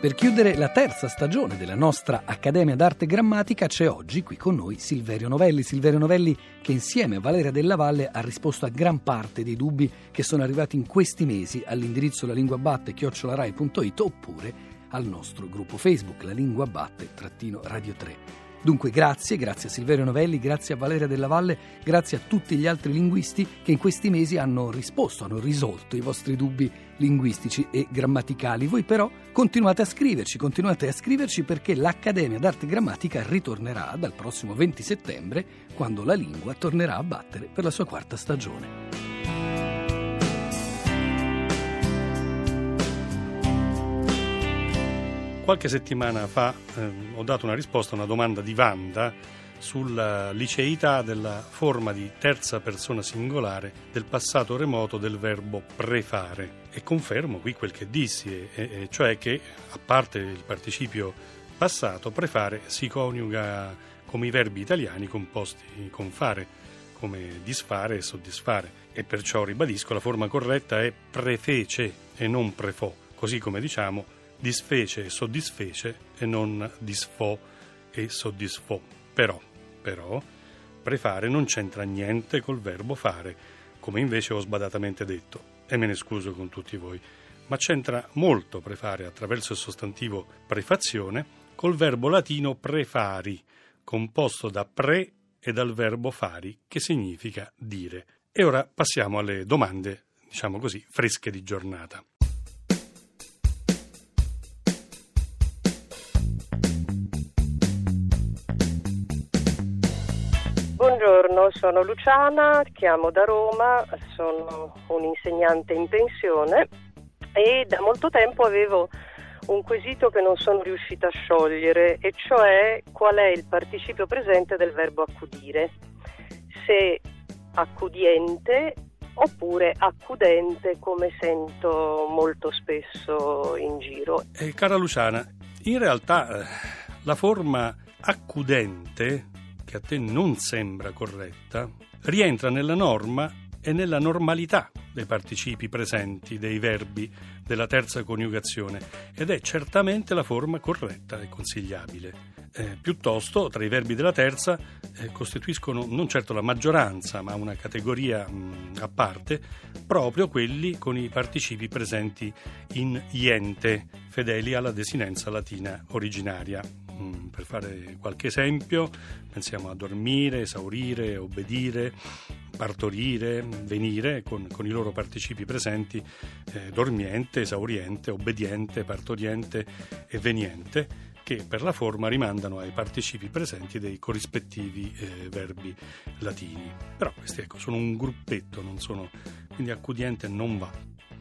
Per chiudere la terza stagione della nostra Accademia d'Arte Grammatica c'è oggi qui con noi Silverio Novelli. Silverio Novelli che insieme a Valeria Della Valle ha risposto a gran parte dei dubbi che sono arrivati in questi mesi all'indirizzo lalinguabatte-rai.it oppure al nostro gruppo Facebook La Lingua Batte-Radio 3. Dunque grazie, grazie a Silverio Novelli, grazie a Valeria Della Valle, grazie a tutti gli altri linguisti che in questi mesi hanno risposto, hanno risolto i vostri dubbi linguistici e grammaticali. Voi però continuate a scriverci, continuate a scriverci perché l'Accademia d'Arte Grammatica ritornerà dal prossimo 20 settembre, quando la lingua tornerà a battere per la sua quarta stagione. Qualche settimana fa eh, ho dato una risposta a una domanda di Wanda sulla liceità della forma di terza persona singolare del passato remoto del verbo prefare. E confermo qui quel che dissi, e, e, cioè che a parte il participio passato, prefare si coniuga come i verbi italiani composti con fare, come disfare e soddisfare. E perciò ribadisco la forma corretta è prefece e non prefò, così come diciamo disfece e soddisfece e non disfò e soddisfò. Però, però, prefare non c'entra niente col verbo fare, come invece ho sbadatamente detto, e me ne scuso con tutti voi, ma c'entra molto prefare attraverso il sostantivo prefazione col verbo latino prefari, composto da pre e dal verbo fari, che significa dire. E ora passiamo alle domande, diciamo così, fresche di giornata. Buongiorno, sono Luciana, chiamo da Roma, sono un'insegnante in pensione e da molto tempo avevo un quesito che non sono riuscita a sciogliere, e cioè qual è il participio presente del verbo accudire. Se accudiente oppure accudente come sento molto spesso in giro. Eh, cara Luciana, in realtà eh, la forma accudente che a te non sembra corretta, rientra nella norma e nella normalità dei participi presenti dei verbi della terza coniugazione ed è certamente la forma corretta e consigliabile. Eh, piuttosto, tra i verbi della terza eh, costituiscono non certo la maggioranza, ma una categoria mh, a parte, proprio quelli con i participi presenti in iente, fedeli alla desinenza latina originaria. Fare qualche esempio, pensiamo a dormire, esaurire, obbedire, partorire, venire, con, con i loro participi presenti, eh, dormiente, esauriente, obbediente, partoriente e veniente che per la forma rimandano ai participi presenti dei corrispettivi eh, verbi latini. Però questi ecco, sono un gruppetto, sono, quindi accudiente non va.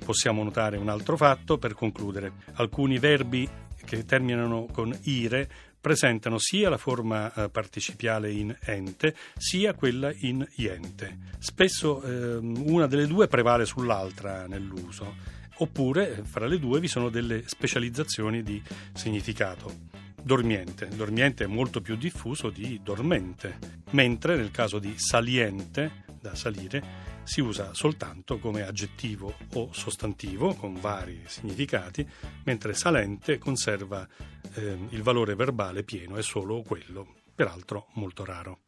Possiamo notare un altro fatto per concludere. Alcuni verbi che terminano con ire presentano sia la forma eh, participiale in ente sia quella in iente. Spesso eh, una delle due prevale sull'altra nell'uso, oppure fra le due vi sono delle specializzazioni di significato. Dormiente. Dormiente è molto più diffuso di dormente, mentre nel caso di saliente, da salire, si usa soltanto come aggettivo o sostantivo con vari significati, mentre salente conserva eh, il valore verbale pieno, è solo quello, peraltro molto raro.